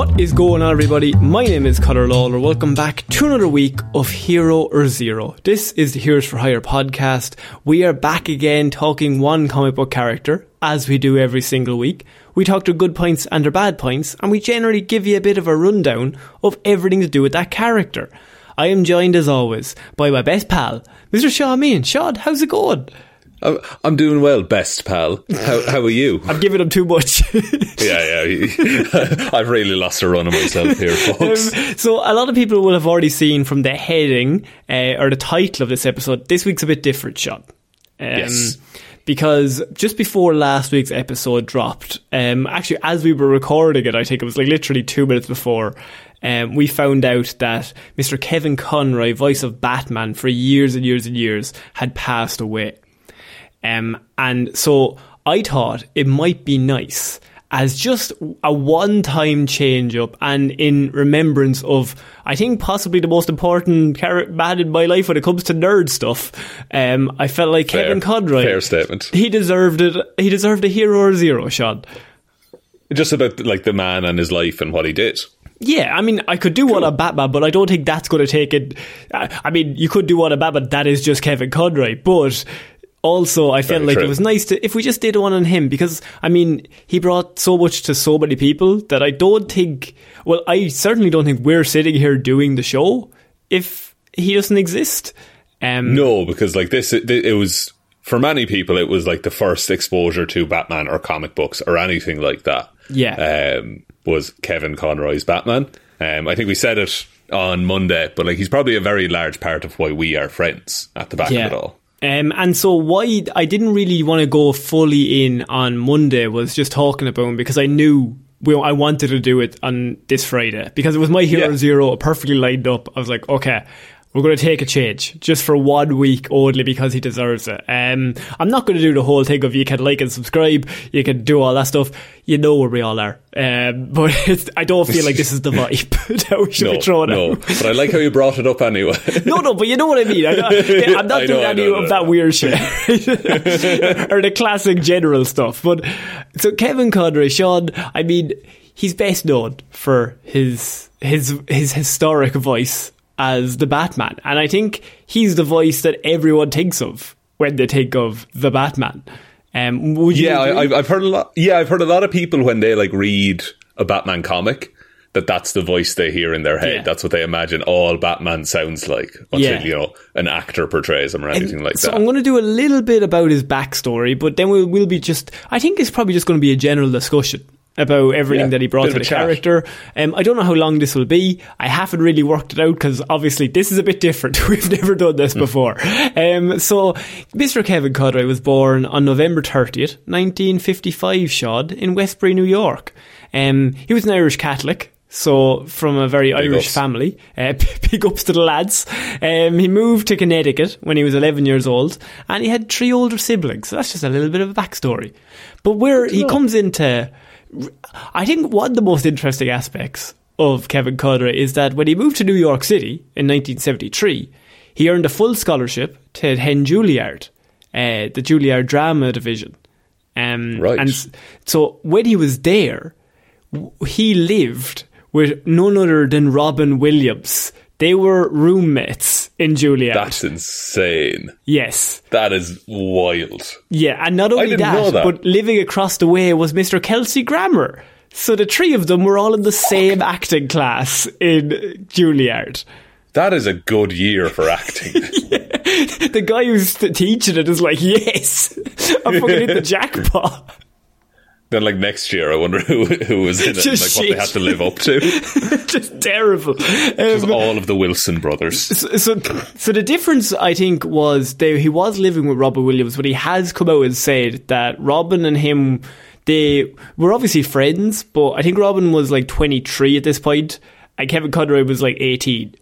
What is going on, everybody? My name is Conor Lawler. Welcome back to another week of Hero or Zero. This is the Heroes for Hire podcast. We are back again talking one comic book character, as we do every single week. We talk their good points and their bad points, and we generally give you a bit of a rundown of everything to do with that character. I am joined, as always, by my best pal, Mr. Sean Mean. Sean, how's it going? I'm, doing well, best pal. How, how are you? I'm giving him too much. yeah, yeah. I've really lost a run of myself here, folks. Um, so a lot of people will have already seen from the heading uh, or the title of this episode. This week's a bit different, Sean. Um, Yes. Because just before last week's episode dropped, um, actually, as we were recording it, I think it was like literally two minutes before, um, we found out that Mr. Kevin Conroy, voice of Batman for years and years and years, had passed away. Um, and so I thought it might be nice as just a one time change up and in remembrance of, I think, possibly the most important char- man in my life when it comes to nerd stuff. Um, I felt like Fair. Kevin Conroy. Fair statement. He deserved it. He deserved a hero or zero, Sean. Just about like the man and his life and what he did. Yeah, I mean, I could do one on Batman, but I don't think that's going to take it. I I mean, you could do one on Batman, that is just Kevin Conroy, but also I felt like true. it was nice to, if we just did one on him, because, I mean, he brought so much to so many people that I don't think, well, I certainly don't think we're sitting here doing the show if he doesn't exist. Um, No, because like this, it, it was for many people, it was like the first exposure to Batman or comic books or anything like that. Yeah. um, was Kevin Conroy's Batman. Um, I think we said it on Monday, but like he's probably a very large part of why we are friends at the back Yeah. of it all. Um, and so why I didn't really want to go fully in on Monday was just talking about him because I knew we, I wanted to do it on this Friday because it was my Hero Yeah. Zero perfectly lined up. I was like, okay, we're going to take a change just for one week only because he deserves it. Um, I'm not going to do the whole thing of you can like and subscribe, you can do all that stuff. You know where we all are. Um, but it's, I don't feel like this is the vibe that we should No, be throwing no, out. but I like how you brought it up anyway. No, no, but you know what I mean. I, I'm not I doing know, any know, of that weird shit or the classic general stuff. But so Kevin Conroy, Sean, I mean, he's best known for his his his historic voice as the Batman, and I think he's the voice that everyone thinks of when they think of the Batman. Um, would you? Yeah, agree? I, I've, I've heard a lot. Yeah, I've heard a lot of people when they like read a Batman comic that that's the voice they hear in their head. Yeah. That's what they imagine all Batman sounds like until Yeah. you know an actor portrays him or anything like so that. So I'm going to do a little bit about his backstory, but then we'll, we'll be just. I think it's probably just going to be a general discussion about everything Yeah, that he brought to the character. Um, I don't know how long this will be. I haven't really worked it out because obviously this is a bit different. We've never done this Hmm. before. Um, so Mr. Kevin Conroy was born on November 30th, 1955, Shod, in Westbury, New York. Um, he was an Irish Catholic. So, from a very Irish ups. family, uh, big ups to the lads. Um, he moved to Connecticut when he was 11 years old, and he had three older siblings. So that's just a little bit of a backstory. But where he comes into, I think one of the most interesting aspects of Kevin Conroy is that when he moved to New York City in 1973, he earned a full scholarship to attend Juilliard, uh, the Juilliard Drama Division. Um, Right. And so when he was there, he lived with none other than Robin Williams. They were roommates in Juilliard. That's insane. yes. That is wild. Yeah, and not only that, that. but living across the way was Mr. Kelsey Grammer. So the three of them were all in the same acting class in Juilliard. That is a good year for acting. The guy who's teaching it is like, yes, I'm fucking hit the jackpot. Then, like next year, I wonder who who was in it, and, like what they had to live up to. Just terrible. Um, all of the Wilson brothers. so, so, so the difference, I think, was they, he was living with Robin Williams, but he has come out and said that Robin and him, they were obviously friends, but I think Robin was like 23 at this point, and Kevin Conroy was like 18.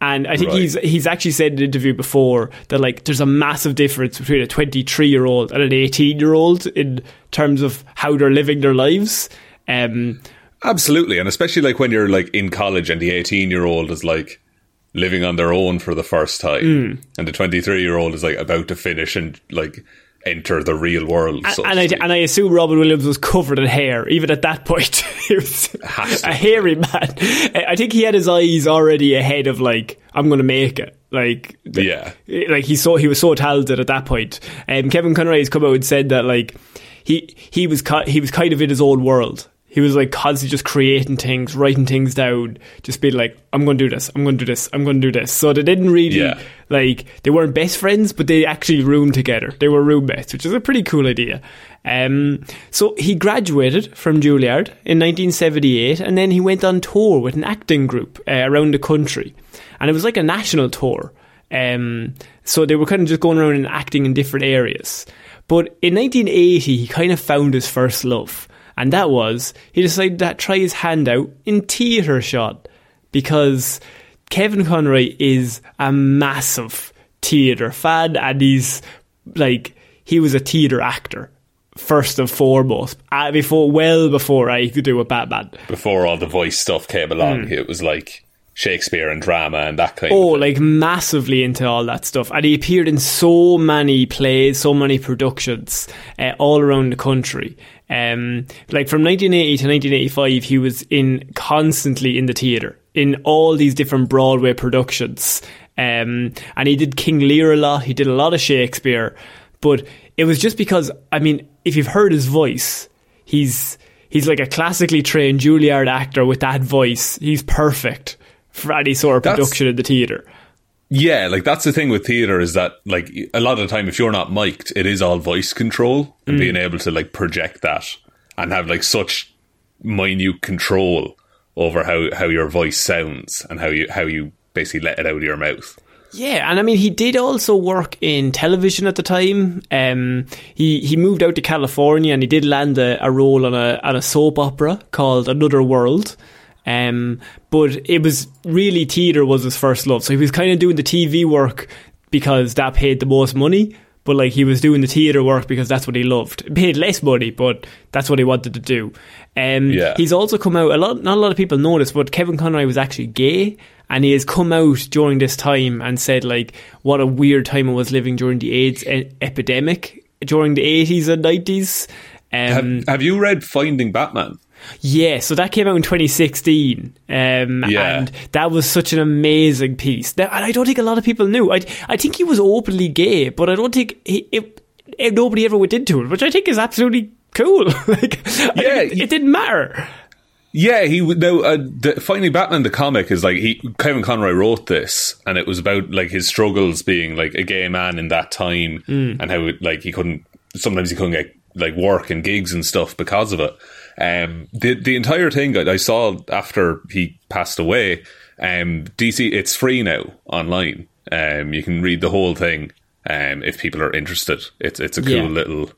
And I think Right. he's he's actually said in an interview before that like there's a massive difference between a 23 year old and an 18 year old in terms of how they're living their lives. Um, Absolutely, and especially like when you're like in college and the 18 year old is like living on their own for the first time, Mm. and the 23 year old is like about to finish and like enter the real world. And, so and I and I assume Robin Williams was covered in hair even at that point. he was a hairy man. I think he had his eyes already ahead of like I'm going to make it. Like Yeah. like he saw he was so talented at that point. Um, Kevin Conroy has come out and said that like he he was ki- he was kind of in his own world. He was like constantly just creating things, writing things down, just being like, "I'm going to do this, I'm going to do this, I'm going to do this." So they didn't really Yeah. like they weren't best friends, but they actually roomed together. They were roommates, which is a pretty cool idea. Um, so he graduated from Juilliard in 1978, and then he went on tour with an acting group uh, around the country, and it was like a national tour. Um, so they were kind of just going around and acting in different areas. But in 1980, he kind of found his first love, and that was he decided to try his hand out in theatre shot because Kevin Conroy is a massive theatre fan, and he's like he was a theatre actor first and foremost, uh, before well before I could do a Batman. Before all the voice stuff came along, it was like Shakespeare and drama and that kind Oh, of thing. like massively into all that stuff. And he appeared in so many plays, so many productions uh, all around the country. Um, like from 1980 to 1985, he was in constantly in the theatre, in all these different Broadway productions. Um, and he did King Lear a lot, he did a lot of Shakespeare. But it was just because, I mean, if you've heard his voice, he's he's like a classically trained Juilliard actor with that voice. He's perfect for any sort of That's- production in the theatre. Yeah, like that's the thing with theater is that like a lot of the time if you're not mic'd, it is all voice control and being able to like project that and have like such minute control over how how your voice sounds and how you how you basically let it out of your mouth. Yeah, and I mean, he did also work in television at the time. Um, he he moved out to California and he did land a, a role on a on a soap opera called Another World. Um, but it was really theatre was his first love. So he was kind of doing the TV work because that paid the most money. But like he was doing the theatre work because that's what he loved. It paid less money, but that's what he wanted to do. Um, Yeah. He's also come out a lot. Not a lot of people know this, but Kevin Conroy was actually gay, and he has come out during this time and said like what a weird time I was living during the AIDS e- epidemic during the eighties and nineties. Um, Have, have you read Finding Batman? Yeah, so that came out in 2016, um, Yeah. and that was such an amazing piece. That, and I don't think a lot of people knew. I I think he was openly gay, but I don't think he, it, it, nobody ever went into it, which I think is absolutely cool. like, Yeah, it, it didn't matter. Yeah, he would. No, uh, the, Finding Batman, the comic, is like he Kevin Conroy wrote this, and it was about like his struggles being like a gay man in that time, and how like he couldn't. Sometimes he couldn't get like work and gigs and stuff because of it. Um, the the entire thing I I saw after he passed away. Um, DC, it's free now online. Um, you can read the whole thing. Um, if people are interested, it's it's a cool Yeah. little.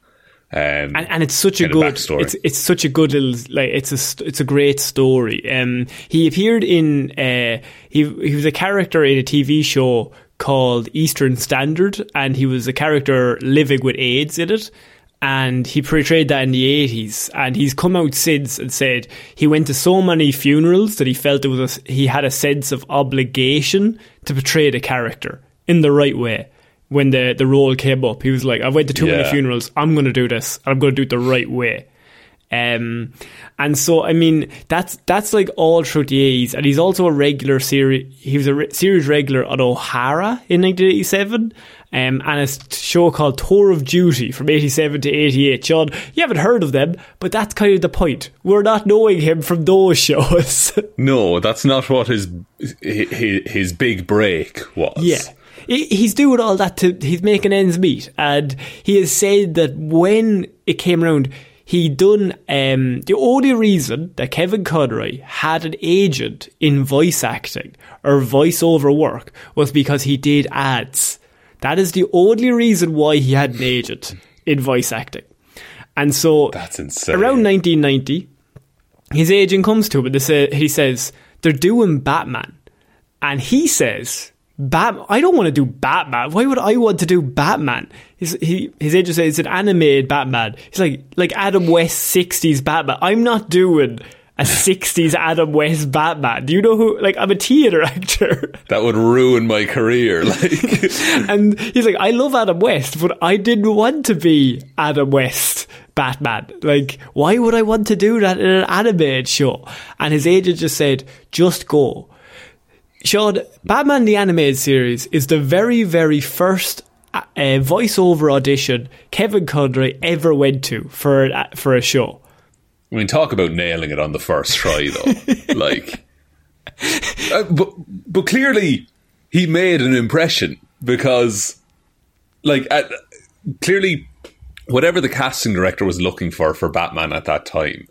Um, and, and it's such a good it's it's such a good little like it's a it's a great story um he appeared in uh he he was a character in a TV show called Eastern Standard and he was a character living with AIDS in it and he portrayed that in the 80s and he's come out since and said he went to so many funerals that he felt it was a, he had a sense of obligation to portray the character in the right way when the, the role came up. He was like, i've went to too many funerals. I'm going to do this. and I'm going to do it the right way. Um, and so, I mean, that's that's like all through the 80s. And he's also a regular series. He was a re- series regular on O'Hara in 1987. Um, and a show called Tour of Duty from 87 to 88. John, you haven't heard of them, but that's kind of the point. We're not knowing him from those shows. No, that's not what his his, his big break was. Yeah. He's doing all that to, he's making ends meet. And he has said that when it came around, he done, um, the only reason that Kevin Conroy had an agent in voice acting or voiceover work was because he did ads. That is the only reason why he had an agent in voice acting. And so That's insane. around 1990, his agent comes to him and say, he says, they're doing Batman. And he says, Bat- I don't want to do Batman. Why would I want to do Batman? His, he, his agent says it's an animated Batman. He's like, like Adam West 60s Batman. I'm not doing a 60s Adam West Batman. Do you know who? Like, I'm a theater actor. That would ruin my career. Like, and he's like, I love Adam West, but I didn't want to be Adam West Batman. Like, why would I want to do that in an animated show? And his agent just said, just go. Sean, Batman the Animated Series is the very, very first uh, voiceover audition Kevin Conroy ever went to for, uh, for a show. I mean, talk about nailing it on the first try, though. like, uh, but but clearly he made an impression because, like, at, clearly, whatever the casting director was looking for for Batman at that time,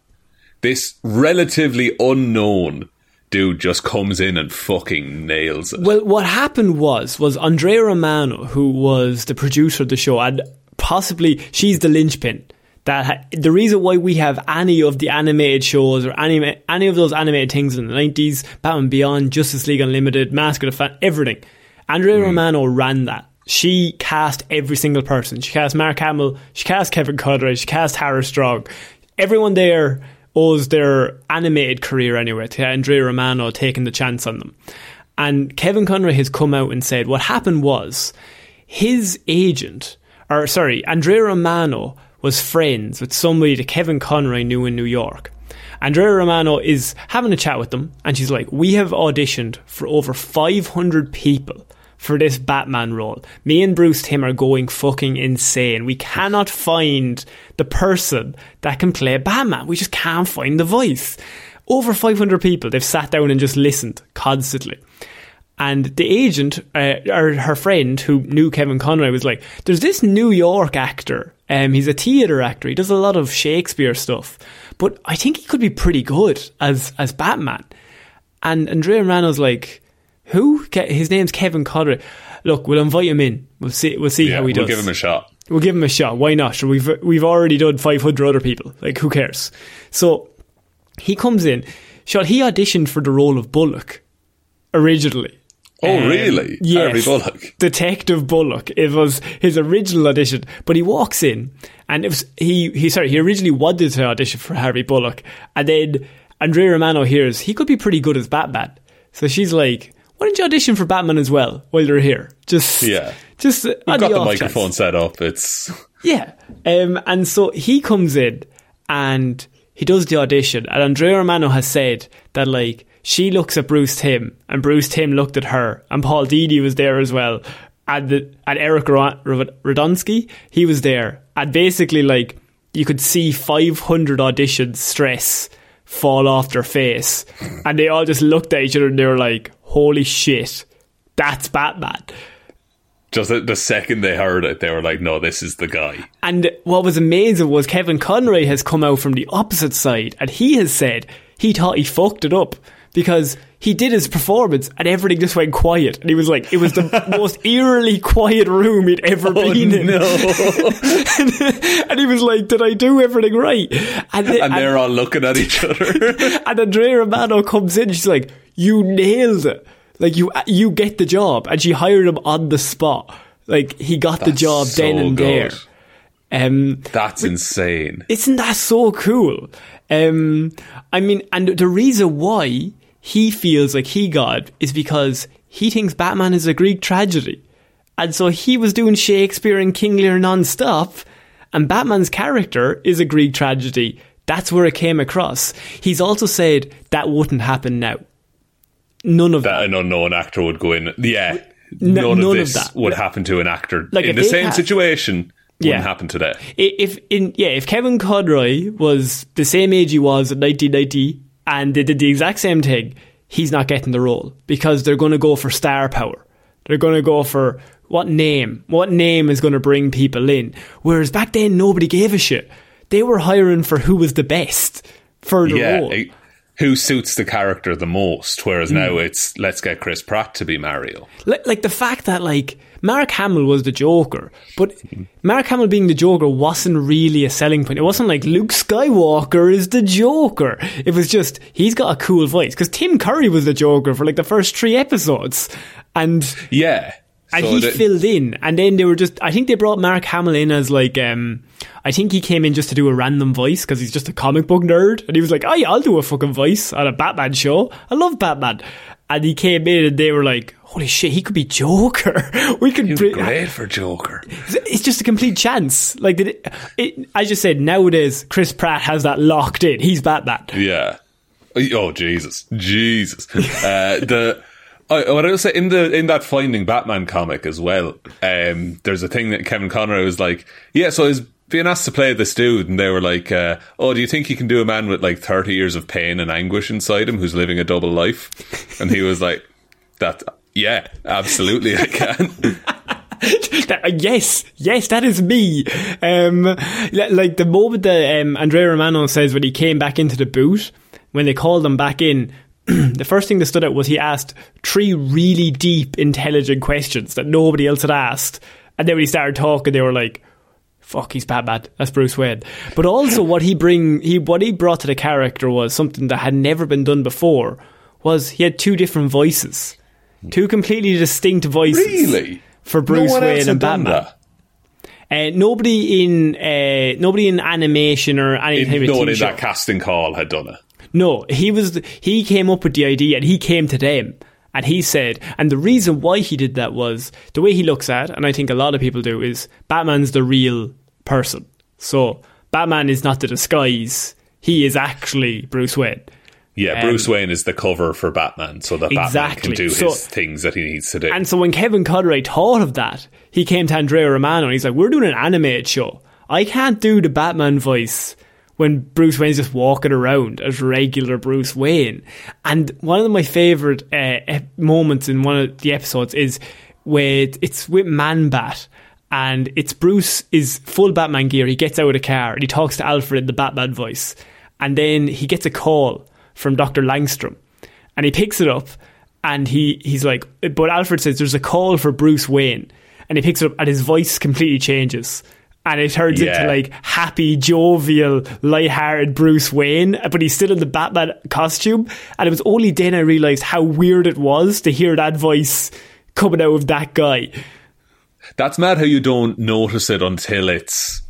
this relatively unknown dude just comes in and fucking nails it. Well, what happened was was Andrea Romano, who was the producer of the show, and possibly she's the linchpin that the reason why we have any of the animated shows or any any of those animated things in the 90s, Batman Beyond, Justice League Unlimited, Mask of the Fan, everything. Andrea mm. Romano ran that. She cast every single person. She cast Mark Hamill, she cast Kevin Conroy, she cast Tara Strong. Everyone there owes their animated career anyway to Andrea Romano taking the chance on them. And Kevin Conroy has come out and said what happened was his agent, or sorry, Andrea Romano was friends with somebody that Kevin Conroy knew in New York. Andrea Romano is having a chat with them, and she's like, We have auditioned for over 500 people for this Batman role. Me and Bruce Timm are going fucking insane. We cannot find the person that can play Batman. We just can't find the voice. Over 500 people, they've sat down and just listened constantly. And the agent, uh, or her friend who knew Kevin Conroy, was like, There's this New York actor. Um, he's a theatre actor. He does a lot of Shakespeare stuff. But I think he could be pretty good as, as Batman. And Andrea Romano's like, Who? His name's Kevin Conroy. Look, we'll invite him in. We'll see. We'll see yeah, how he does. we'll give him a shot. We'll give him a shot. Why not? We've we've already done 500 other people. Like, who cares? So he comes in. Shot. He auditioned for the role of Bullock originally. Oh, um, really? Yes. Harvey Bullock. Detective Bullock. It was his original audition. But he walks in and it was, he, he, sorry, he originally wanted to audition for Harvey Bullock. And then Andrea Romano hears he could be pretty good as Batman. So she's like, why don't you audition for Batman as well while you're here? Just, yeah. Just, You've got the, the microphone chance. set up. It's, yeah. Um, and so he comes in and he does the audition. And Andrea Romano has said that, like, she looks at Bruce Timm, and Bruce Timm looked at her, and Paul Dini was there as well, and the, and Eric Radomski, he was there, and basically like you could see 500 auditions stress fall off their face, and they all just looked at each other and they were like, "Holy shit, that's Batman." Just the second they heard it, they were like, "No, this is the guy." And what was amazing was Kevin Conroy has come out from the opposite side, and he has said he thought he fucked it up because he did his performance and everything just went quiet. And he was like, it was the most eerily quiet room he'd ever oh, been in. No. and, and, he was like, did I do everything right? And, and they're and, all looking at each other. and Andrea Romano comes in, she's like, you nailed it. Like you, you get the job. And she hired him on the spot. Like he got That's the job so then and good. there. Um, That's insane. Isn't that so cool? Um, I mean, and the reason why he feels like he got is because he thinks Batman is a Greek tragedy. And so he was doing Shakespeare and King Lear non-stop, and Batman's character is a Greek tragedy. That's where it came across. He's also said that wouldn't happen now. None of that. that. an unknown actor would go in. Yeah. None, none of this of would happen to an actor like in the same situation wouldn't yeah. happen today. If in yeah, if Kevin Conroy was the same age he was in 1990 and they did the exact same thing, he's not getting the role because they're going to go for star power. They're going to go for what name? What name is going to bring people in? Whereas back then, nobody gave a shit. They were hiring for who was the best for the yeah, role. It, who suits the character the most? Whereas mm. now it's let's get Chris Pratt to be Mario. Like, like the fact that like Mark Hamill was the Joker, but Mark Hamill being the Joker wasn't really a selling point. It wasn't like Luke Skywalker is the Joker. It was just he's got a cool voice because Tim Curry was the Joker for like the first three episodes, and yeah. And So he the- filled in. And then they were just, I think they brought Mark Hamill in as like, um, I think he came in just to do a random voice because he's just a comic book nerd. And he was like, oh yeah, I'll do a fucking voice on a Batman show. I love Batman. And he came in and they were like, holy shit, he could be Joker. we could bring, great for Joker. it's just a complete chance. Like, it, it, I just said, nowadays, Chris Pratt has that locked in. He's Batman. Yeah. Oh Jesus, Jesus. Uh, the I, what I will say in the in that Finding Batman comic as well. Um, there's a thing that Kevin Conroy was like, yeah. So was being asked to play this dude, and they were like, uh, oh, do you think you can do a man with like 30 years of pain and anguish inside him who's living a double life? And he was like, that. Yeah, absolutely, I can. That- uh, yes, yes, that is me. Um, like the moment that um, Andrea Romano says when he came back into the boot, when they called him back in, the first thing that stood out was he asked three really deep, intelligent questions that nobody else had asked. And then when he started talking, they were like, "Fuck, he's Batman. That's Bruce Wayne." But also, what he bring, he what he brought to the character was something that had never been done before. Was he had two different voices, two completely distinct voices really? for Bruce no Wayne and Batman. Uh, nobody in uh, nobody in animation or any type In, of no one in that casting call had done it. No, he was he came up with the idea and he came to them and he said and the reason why he did that was the way he looks at and I think a lot of people do is Batman's the real person. So Batman is not the disguise. He is actually Bruce Wayne. Yeah, um, Bruce Wayne is the cover for Batman, so that Batman can do So- his things that he needs to do. And so when Kevin Conroy thought of that, he came to Andrea Romano and he's like, "We're doing an animated show. I can't do the Batman voice when Bruce Wayne's just walking around as regular Bruce Wayne." And one of my favorite uh, moments in one of the episodes is with it's with Man Bat. And it's Bruce is full Batman gear. He gets out of the car and he talks to Alfred in the Batman voice. And then he gets a call from Dr. Langstrom. And he picks it up and he, he's like, but Alfred says there's a call for Bruce Wayne. And he picks it up and his voice completely changes. And it turns Yeah. into like happy, jovial, light-hearted Bruce Wayne, but he's still in the Batman costume. And it was only then I realised how weird it was to hear that voice coming out of that guy. That's mad how you don't notice it until it's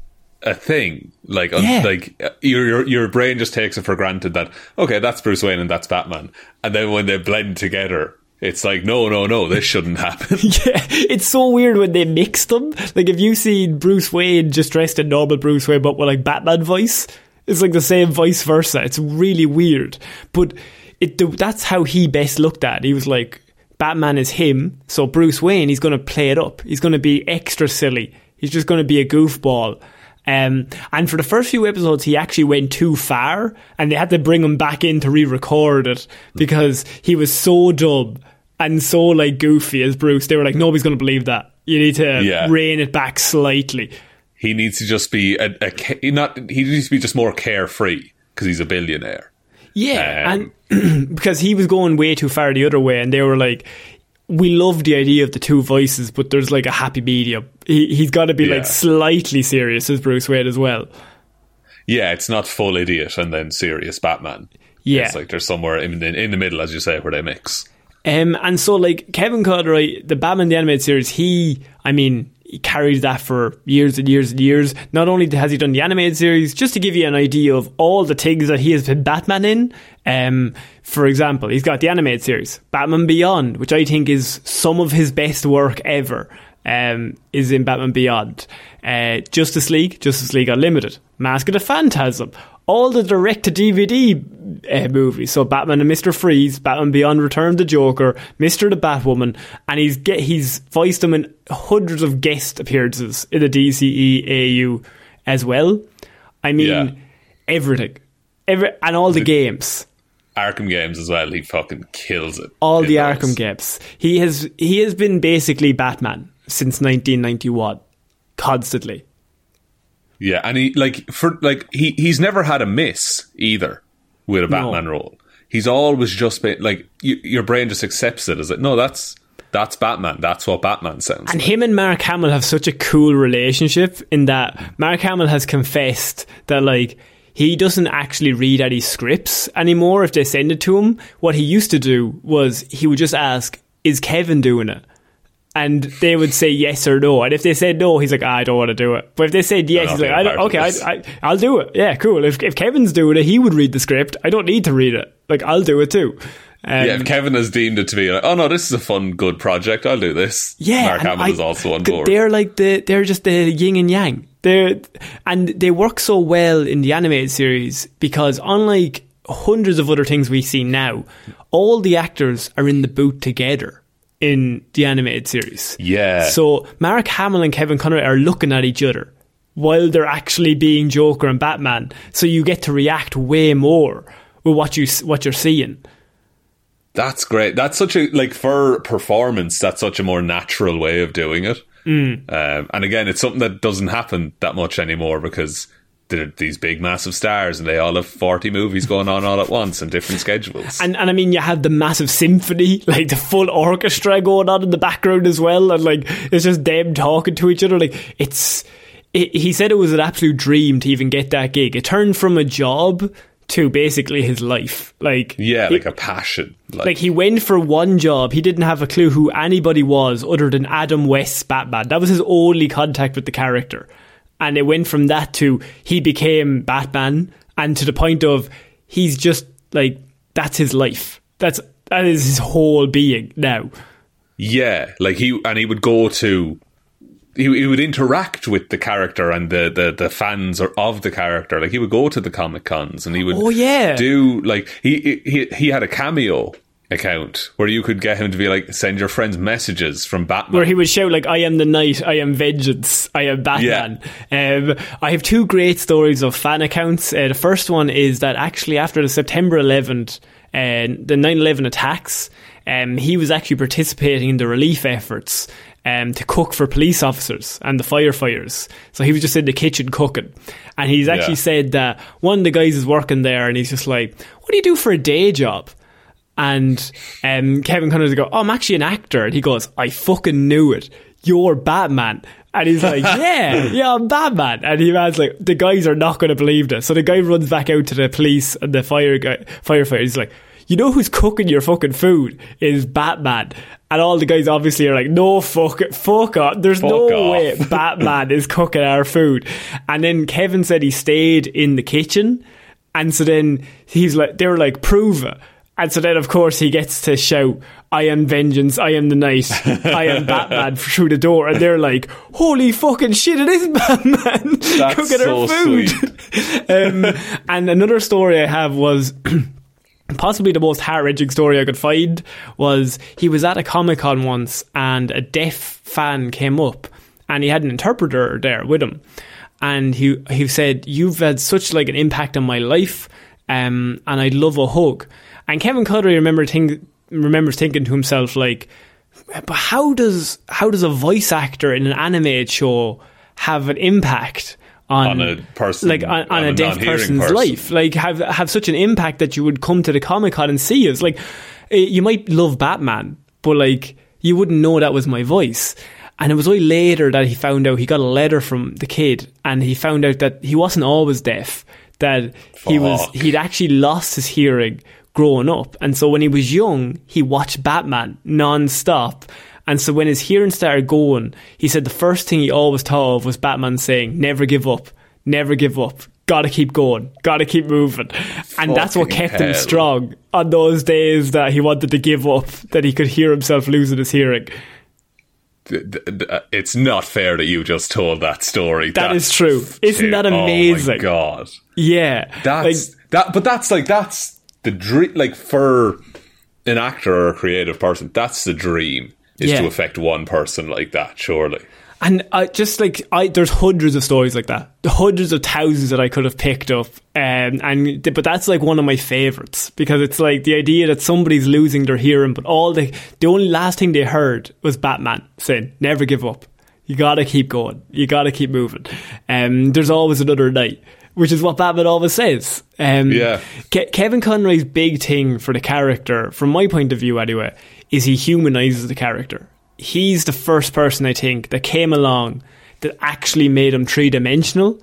a thing. Like, un- like your, your your brain just takes it for granted that okay, that's Bruce Wayne and that's Batman, and then when they blend together, it's like no, no, no, this shouldn't happen. Yeah, it's so weird when they mix them. Like if you see Bruce Wayne just dressed in normal Bruce Wayne, but with like Batman voice, it's like the same vice versa. It's really weird, but it that's how he best looked at. He was like, Batman is him, so Bruce Wayne, he's going to play it up. He's going to be extra silly. He's just going to be a goofball. Um, and for the first few episodes, he actually went too far, and they had to bring him back in to re-record it because he was so dumb and so like goofy as Bruce. They were like, nobody's going to believe that. You need to Yeah. rein it back slightly. he needs to just be a, a not. He needs to be just more carefree because he's a billionaire. Yeah, Um, and because he was going way too far the other way, and they were like, "We love the idea of the two voices, but there's like a happy medium. He he's got to be Yeah. like slightly serious as Bruce Wayne as well." Yeah, it's not full idiot and then serious Batman. Yeah. it's like there's somewhere in the, in the middle, as you say, where they mix. Um, and so like Kevin Conroy, the Batman the animated series, he, I mean, he carried that for years and years and years. Not only has he done the animated series, just to give you an idea of all the things that he has been Batman in. Um, for example, he's got the animated series, Batman Beyond, which I think is some of his best work ever. Um, is in Batman Beyond, uh, Justice League, Justice League Unlimited, Mask of the Phantasm, all the direct to DVD uh, movies. So Batman and Mister Freeze, Batman Beyond, Return of the Joker, Mister the Batwoman, and he's get he's voiced them in hundreds of guest appearances in the DCAU as well. I mean, Yeah. everything, every and all the games. Arkham games as well. He fucking kills it. all the those. Arkham games. He has he has been basically Batman since 1991, constantly. Yeah, and he like for like he he's never had a miss either with a Batman role. He's always just been like you, your brain just accepts it as it. No, that's that's Batman. That's what Batman sounds. And like. him and Mark Hamill have such a cool relationship in that Mark Hamill has confessed that like he doesn't actually read any scripts anymore if they send it to him. What he used to do was he would just ask, "Is Kevin doing it?" And they would say yes or no. And if they said no, he's like, ah, I don't want to do it. But if they said yes, he's like, I don't, okay. I, I, I'll do it. Yeah, cool. If, if Kevin's doing it, he would read the script. I don't need to read it. Like, I'll do it too. Um, Yeah, if Kevin has deemed it to be like, oh no, this is a fun, good project, I'll do this. Yeah, Mark Hamill is also on board. They're like the they're just the yin and yang. They're and they work so well in the animated series because unlike hundreds of other things we see now, all the actors are in the booth together in the animated series. Yeah. So Mark Hamill and Kevin Conroy are looking at each other while they're actually being Joker and Batman. So you get to react way more with what you what you're seeing. That's great. That's such a like for performance. That's such a more natural way of doing it. Mm. Um, and again, it's something that doesn't happen that much anymore because these big, massive stars, and they all have forty movies going on all at once and different schedules. And and I mean, you have the massive symphony, like the full orchestra going on in the background as well, and like it's just them talking to each other. Like it's, it, he said it was an absolute dream to even get that gig. It turned from a job to basically his life. Like yeah, like a passion. Like, like he went for one job. He didn't have a clue who anybody was other than Adam West's Batman. That was his only contact with the character. And it went from that to he became Batman and to the point of he's just like that's his life. That's that is his whole being now. yeah, like he and he would go to. He, he would interact with the character and the, the, the fans or of the character. Like he would go to the comic cons and he would Oh, yeah. do like he he he had a cameo account where you could get him to be like send your friends messages from Batman. Where he would shout like I am the knight I am vengeance, I am Batman. Um, I have two great stories of fan accounts. Uh, the first one is that actually after the September 11th, uh, the 9/11 attacks, um, he was actually participating in the relief efforts um, to cook for police officers and the firefighters. So he was just in the kitchen cooking, and he's actually Yeah. said that one of the guys is working there, and he's just like, "What do you do for a day job?" And um, Kevin Conroy's go, oh, I'm actually an actor. And he goes, I fucking knew it. You're Batman. And he's like, yeah, yeah, I'm Batman. And he was like, the guys are not going to believe this. So the guy runs back out to the police and the fire guy, firefighter. He's like, you know who's cooking your fucking food is Batman. And all the guys obviously are like, no, fuck it, fuck off. There's Fuck no off. way Batman is cooking our food. And then Kevin said he stayed in the kitchen. And so then he's like, they were like, prove it. And so then, of course, he gets to shout, I am vengeance, I am the night, I am Batman through the door. And they're like, holy fucking shit, it is Batman That's cooking so our food. um, and another story I have was possibly the most heart wrenching story I could find was he was at a Comic Con once and a deaf fan came up and he had an interpreter there with him. And he he said, You've had such like an impact on my life, um, and I'd love a hug. And Kevin Conroy remember think, remembers thinking to himself like, but how does how does a voice actor in an animated show have an impact on, On a person- like on, on on a, a deaf person's person. life? Like have have such an impact that you would come to the comic con and see us? Like eh, you might love batman but like you wouldn't know that was my voice. And it was only later that he found out he got a letter from the kid and he found out that he wasn't always deaf that he was he'd actually lost his hearing growing up and so when he was young he watched batman non-stop and so when his hearing started going he said the first thing he always thought of was batman saying never give up never give up gotta keep going gotta keep moving and that's what kept him strong on those days that he wanted to give up that he could hear himself losing his hearing uh, it's not fair that you just told that story. That That's is true. Isn't that Oh my amazing? god. yeah That's like, that, but that's like that's the dream. Like for an actor or a creative person, that's the dream is Yeah. to affect one person like that. Surely, And I just like I, there's hundreds of stories like that, hundreds of thousands that I could have picked up, um, and but that's like one of my favorites because it's like the idea that somebody's losing their hearing, but all the the only last thing they heard was Batman saying, "Never give up. You gotta keep going. You gotta keep moving." Um, there's always another night, which is what Batman always says. Um, Yeah. Ke- Kevin Conroy's big thing for the character, from my point of view anyway, is he humanizes the character. He's the first person I think that came along that actually made him three dimensional.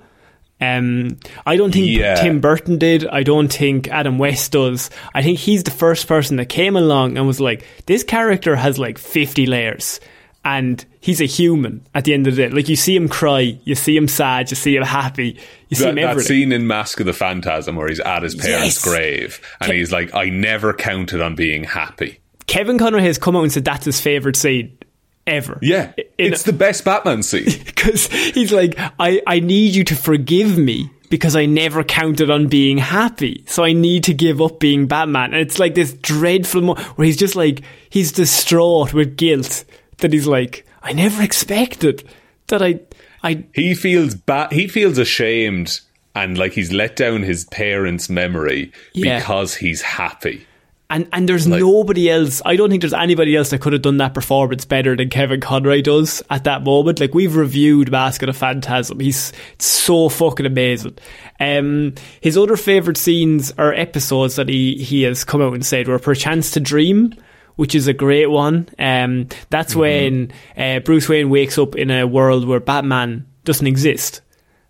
Um, I don't think Yeah. Tim Burton did. I don't think Adam West does. I think he's the first person that came along and was like, this character has like 50 layers. And he's a human at the end of the day. Like you see him cry, you see him sad, you see him happy, you see that, him that scene in Mask of the Phantasm where he's at his parents' Yes. grave and he's like, I never counted on being happy. Kevin Conroy has come out and said that's his favorite scene ever. Yeah, In- it's the best Batman scene. because he's like, I, I need you to forgive me because I never counted on being happy. So I need to give up being Batman. And it's like this dreadful mo- where he's just like, he's distraught with guilt that he's like, I never expected that I, I, he feels bad. he feels ashamed and like he's let down his parents' memory Yeah. because he's happy. and, and there's nobody else. I don't think there's anybody else that could have done that performance better than Kevin Conroy does at that moment. Like we've reviewed Mask of Phantasm. He's so fucking amazing. Um, his other favorite scenes or episodes that he, he has come out and said were Perchance to Dream, which is a great one. Um, that's when uh, Bruce Wayne wakes up in a world where Batman doesn't exist.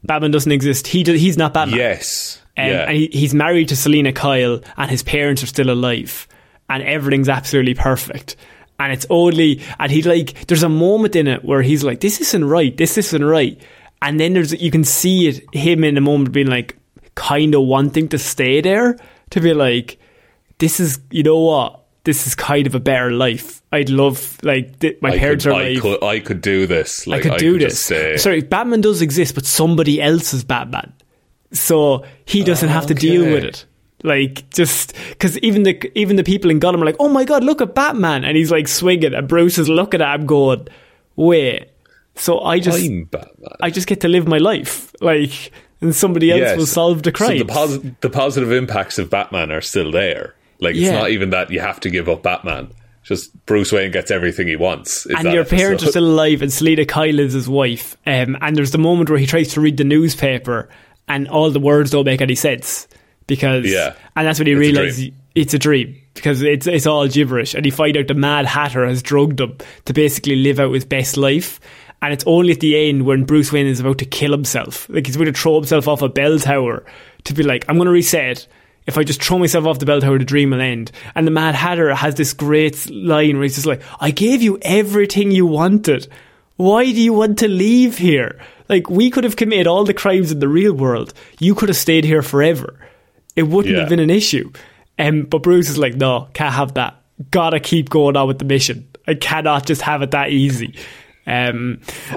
Batman doesn't exist. He do, he's not Batman. Yes. Um, yeah. And he, he's married to Selina Kyle, and his parents are still alive, and everything's absolutely perfect. And it's only, and he like, there's a moment in it where he's like, "This isn't right. This isn't right." And then there's, you can see it him in a moment being like, kind of wanting to stay there to be like, "This is, you know what? This is kind of a better life. I'd love like th- my I parents could, are I alive. could, I could do this. Like, I could do just this. say- Sorry, Batman does exist, but somebody else is Batman, so he doesn't have to deal with it. Like just because even the even the people in Gotham are like, oh my god, look at Batman, and he's like swinging, and Bruce is looking at him going, wait. So I just I'm Batman. I just get to live my life, like, and somebody else Yes. will solve the crime. So the, the positive impacts of Batman are still there. Like it's not even that you have to give up Batman. Just Bruce Wayne gets everything he wants. and your parents are still alive, and Selina Kyle is his wife. Um, and there's the moment where he tries to read the newspaper, and all the words don't make any sense because, Yeah. and that's when he It's realizes it's a dream because it's it's all gibberish, and he find out the Mad Hatter has drugged him to basically live out his best life. And it's only at the end when Bruce Wayne is about to kill himself, like he's going to throw himself off a bell tower, to be like, I'm going to reset. If I just throw myself off the bell tower, the dream will end. And the Mad Hatter has this great line where he's just like, I gave you everything you wanted. Why do you want to leave here? Like, we could have committed all the crimes in the real world. You could have stayed here forever. It wouldn't Yeah. have been an issue. Um, but Bruce is like, no, can't have that. Gotta keep going on with the mission. I cannot just have it that easy. Um,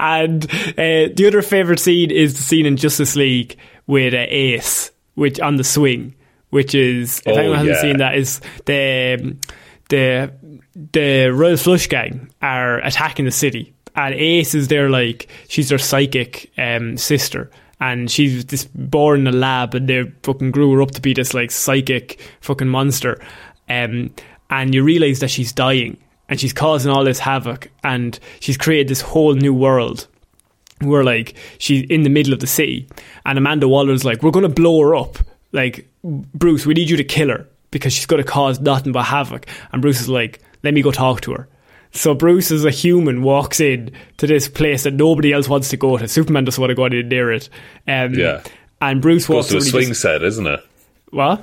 and uh, the other favorite scene is the scene in Justice League with uh, Ace, which on the swing, which is if Oh, anyone hasn't yeah. seen that, is the the the Royal Flush Gang are attacking the city, and Ace is their like she's their psychic um, sister. And she's just born in a lab, and they fucking grew her up to be this like psychic fucking monster. Um, and you realize that she's dying, and she's causing all this havoc, and she's created this whole new world where like she's in the middle of the city and Amanda Waller's like we're going to blow her up. Like Bruce we need you to kill her because she's going to cause nothing but havoc. And Bruce is like let me go talk to her. So Bruce as a human walks in to this place that nobody else wants to go to. Superman doesn't want to go any near it. Um, Yeah. and Bruce walks to a in swing just- set, isn't it? what?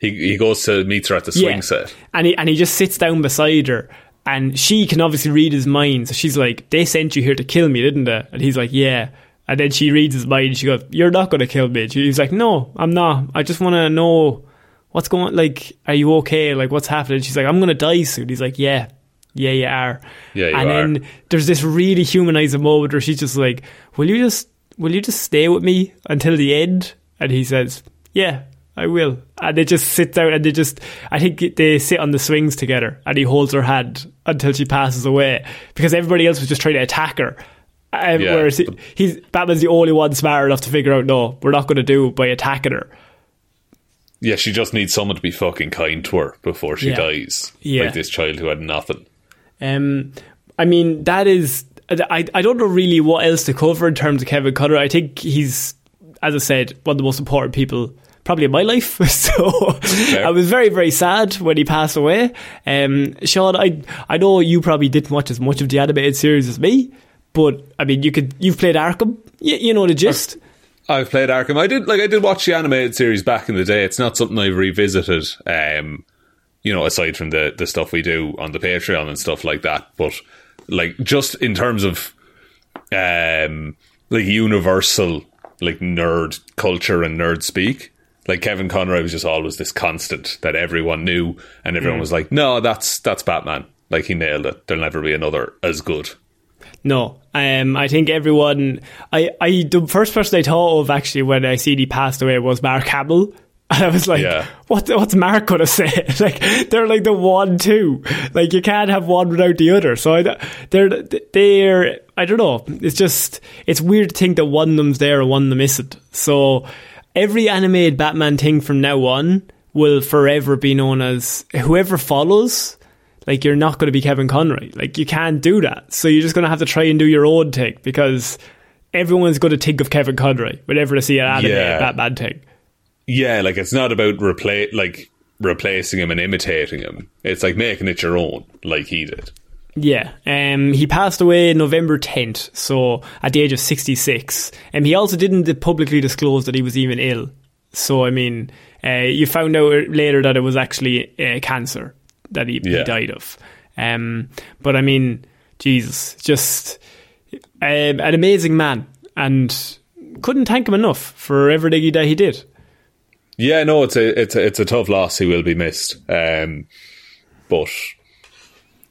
He he goes to meet her at the swing set. and he and he just sits down beside her, and she can obviously read his mind. So she's like, "They sent you here to kill me, didn't they?" And he's like, "Yeah." And then she reads his mind. And she goes, "You're not going to kill me." He's like, "No, I'm not. I just want to know what's going. Like, are you okay? Like, what's happening?" She's like, "I'm going to die soon." He's like, "Yeah." Yeah, you are. Yeah, you and are. then there's this really humanizing moment where she's just like, "Will you just, will you just stay with me until the end?" And he says, "Yeah, I will." And they just sit down and they just, I think they sit on the swings together, and he holds her hand until she passes away because everybody else was just trying to attack her. Um, Yeah. Whereas he, he's Batman's the only one smart enough to figure out, no, we're not going to do it by attacking her. Yeah, she just needs someone to be fucking kind to her before she Yeah. dies. Yeah. Like this child who had nothing. Um, I mean, that is. I, I don't know really what else to cover in terms of Kevin Conroy. I think he's, as I said, one of the most important people probably in my life. So I was very, very sad when he passed away. Um, Sean, I I know you probably didn't watch as much of the animated series as me, but I mean, you could you've played Arkham. You, you know the gist. I've played Arkham. I did like I did watch the animated series back in the day. It's not something I've revisited. Um, you know, aside from the the stuff we do on the Patreon and stuff like that. But like just in terms of um like universal like nerd culture and nerd speak. Like Kevin Conroy was just always this constant that everyone knew, and everyone was like, "No, that's that's Batman." Like he nailed it. There'll never be another as good. No, um, I think everyone. I, I the first person I thought of actually when I seen he passed away was Mark Hamill. And I was like, Yeah. what, what's Mark going to say? like, they're like the one, two. Like, you can't have one without the other. So I, they're, they're, I don't know. It's just, it's weird to think that one of them's there and one of them isn't. So every animated Batman thing from now on will forever be known as whoever follows. Like, you're not going to be Kevin Conroy. Like, you can't do that. So you're just going to have to try and do your own take because everyone's going to think of Kevin Conroy whenever they see an animated Yeah. Batman thing. Yeah, like it's not about replace like replacing him and imitating him. It's like making it your own, like he did. Yeah, um, he passed away November 10th, so at the age of 66. And he also didn't publicly disclose that he was even ill. So, I mean, uh, you found out later that it was actually uh, cancer that he, he died of. Um, but, I mean, Jesus, just um, an amazing man. And couldn't thank him enough for everything that he did. Yeah, no, it's a it's a, it's a tough loss. He will be missed. Um, but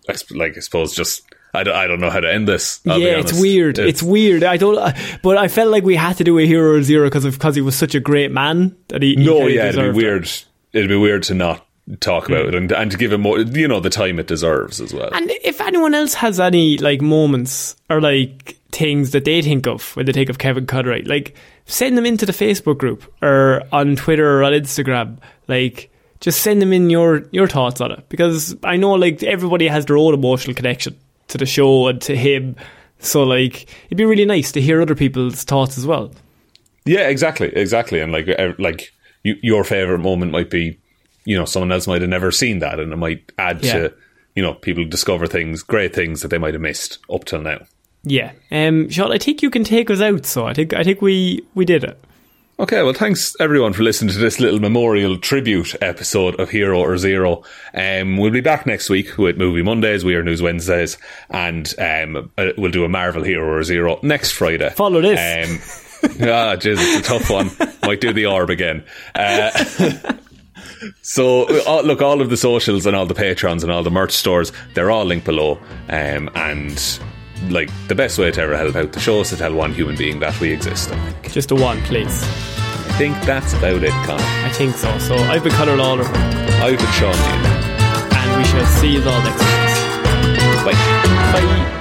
I, sp- like I suppose just I don't, I don't know how to end this. I'll yeah, it's weird. It's, weird. I don't, but I felt like we had to do a hero zero because because he was such a great man that he. he no, yeah, it'd be weird. It'd be weird to not talk about mm. it and and to give him more, you know, the time it deserves as well. And if anyone else has any like moments or like things that they think of when they think of Kevin Conroy, like send them into the Facebook group or on Twitter or on Instagram. Like just send them in your your thoughts on it because I know like everybody has their own emotional connection to the show and to him. So like it'd be really nice to hear other people's thoughts as well. Yeah, exactly, exactly. And like, like you, your favorite moment might be, you know, someone else might have never seen that, and it might add Yeah. to, you know, people discover things, great things that they might have missed up till now. Yeah. Um Sean, I think you can take us out, so I think I think we we did it. Okay, well, thanks everyone for listening to this little memorial tribute episode of Hero or Zero. Um, we'll be back next week with Movie Mondays, We Are News Wednesdays, and um, uh, we'll do a Marvel Hero or Zero next Friday. Follow this. Um, ah, jeez, it's a tough one. Might do the orb again. Uh, so, uh, look, all of the socials and all the patrons and all the merch stores, they're all linked below. Um, and, like, the best way to ever help out the show is to tell one human being that we exist. I Just a one, please. I think that's about it, Connor. I think so. So I've been Conor Lawler I've been Sean Dean. and we shall see you all next week. Bye. Bye.